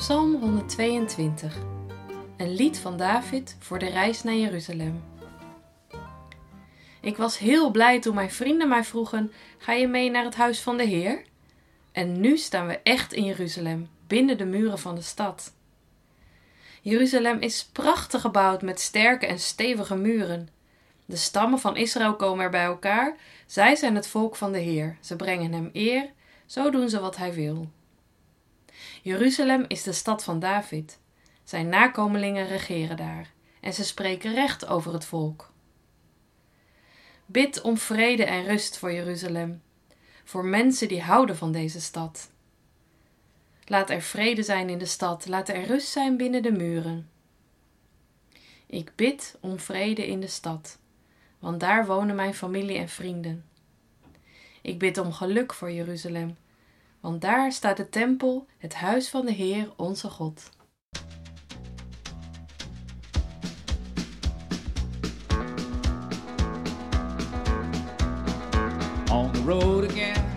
Psalm 122. Een lied van David voor de reis naar Jeruzalem. Ik was heel blij toen mijn vrienden mij vroegen: Ga je mee naar het huis van de Heer? En nu staan we echt in Jeruzalem, binnen de muren van de stad. Jeruzalem is prachtig gebouwd met sterke en stevige muren. De stammen van Israël komen er bij elkaar. Zij zijn het volk van de Heer. Ze brengen hem eer, zo doen ze wat hij wil. Jeruzalem is de stad van David. Zijn nakomelingen regeren daar en ze spreken recht over het volk. Bid om vrede en rust voor Jeruzalem, voor mensen die houden van deze stad. Laat er vrede zijn in de stad, laat er rust zijn binnen de muren. Ik bid om vrede in de stad, want daar wonen mijn familie en vrienden. Ik bid om geluk voor Jeruzalem, want daar staat de tempel, het huis van de Heer onze God. On the road again.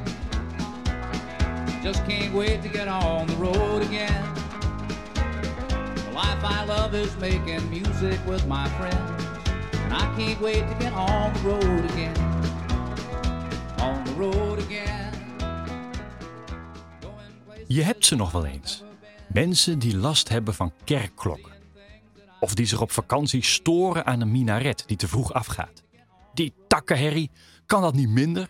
Just can't wait to get on the road again. The life I love is making music with my friends. And I can't wait to get on the road again. On the road again. Je hebt ze nog wel eens. Mensen die last hebben van kerkklokken. Of die zich op vakantie storen aan een minaret die te vroeg afgaat. Die takkenherrie, kan dat niet minder?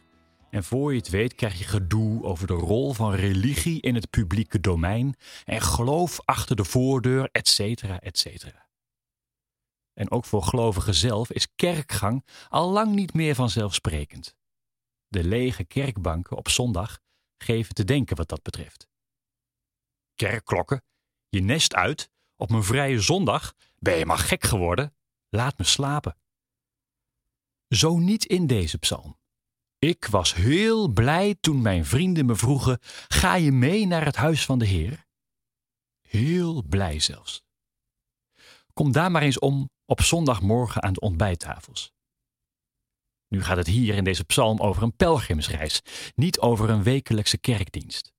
En voor je het weet krijg je gedoe over de rol van religie in het publieke domein en geloof achter de voordeur, et cetera, et cetera. En ook voor gelovigen zelf is kerkgang al lang niet meer vanzelfsprekend. De lege kerkbanken op zondag geven te denken wat dat betreft. Kerkklokken, je nest uit, op mijn vrije zondag, ben je maar gek geworden? Laat me slapen. Zo niet in deze psalm. Ik was heel blij toen mijn vrienden me vroegen: Ga je mee naar het huis van de Heer? Heel blij zelfs. Kom daar maar eens om op zondagmorgen aan de ontbijttafels. Nu gaat het hier in deze psalm over een pelgrimsreis, niet over een wekelijkse kerkdienst.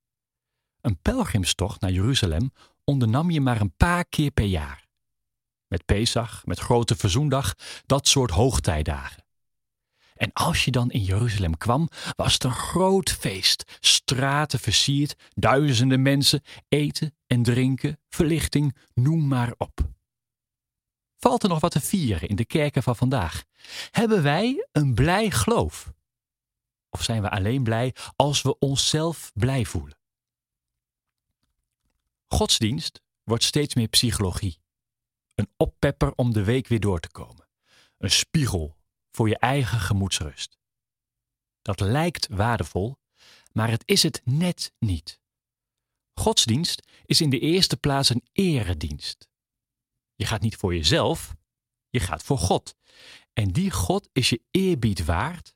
Een pelgrimstocht naar Jeruzalem ondernam je maar een paar keer per jaar. Met Pesach, met Grote Verzoendag, dat soort hoogtijdagen. En als je dan in Jeruzalem kwam, was het een groot feest. Straten versierd, duizenden mensen, eten en drinken, verlichting, noem maar op. Valt er nog wat te vieren in de kerken van vandaag? Hebben wij een blij geloof? Of zijn we alleen blij als we onszelf blij voelen? Godsdienst wordt steeds meer psychologie. Een oppepper om de week weer door te komen. Een spiegel voor je eigen gemoedsrust. Dat lijkt waardevol, maar het is het net niet. Godsdienst is in de eerste plaats een eredienst. Je gaat niet voor jezelf, je gaat voor God. En die God is je eerbied waard,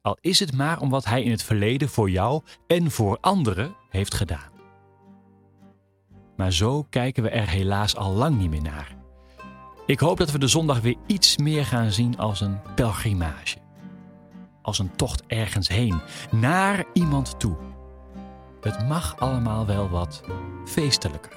al is het maar om wat Hij in het verleden voor jou en voor anderen heeft gedaan. Maar zo kijken we er helaas al lang niet meer naar. Ik hoop dat we de zondag weer iets meer gaan zien als een pelgrimage. Als een tocht ergens heen, naar iemand toe. Het mag allemaal wel wat feestelijker.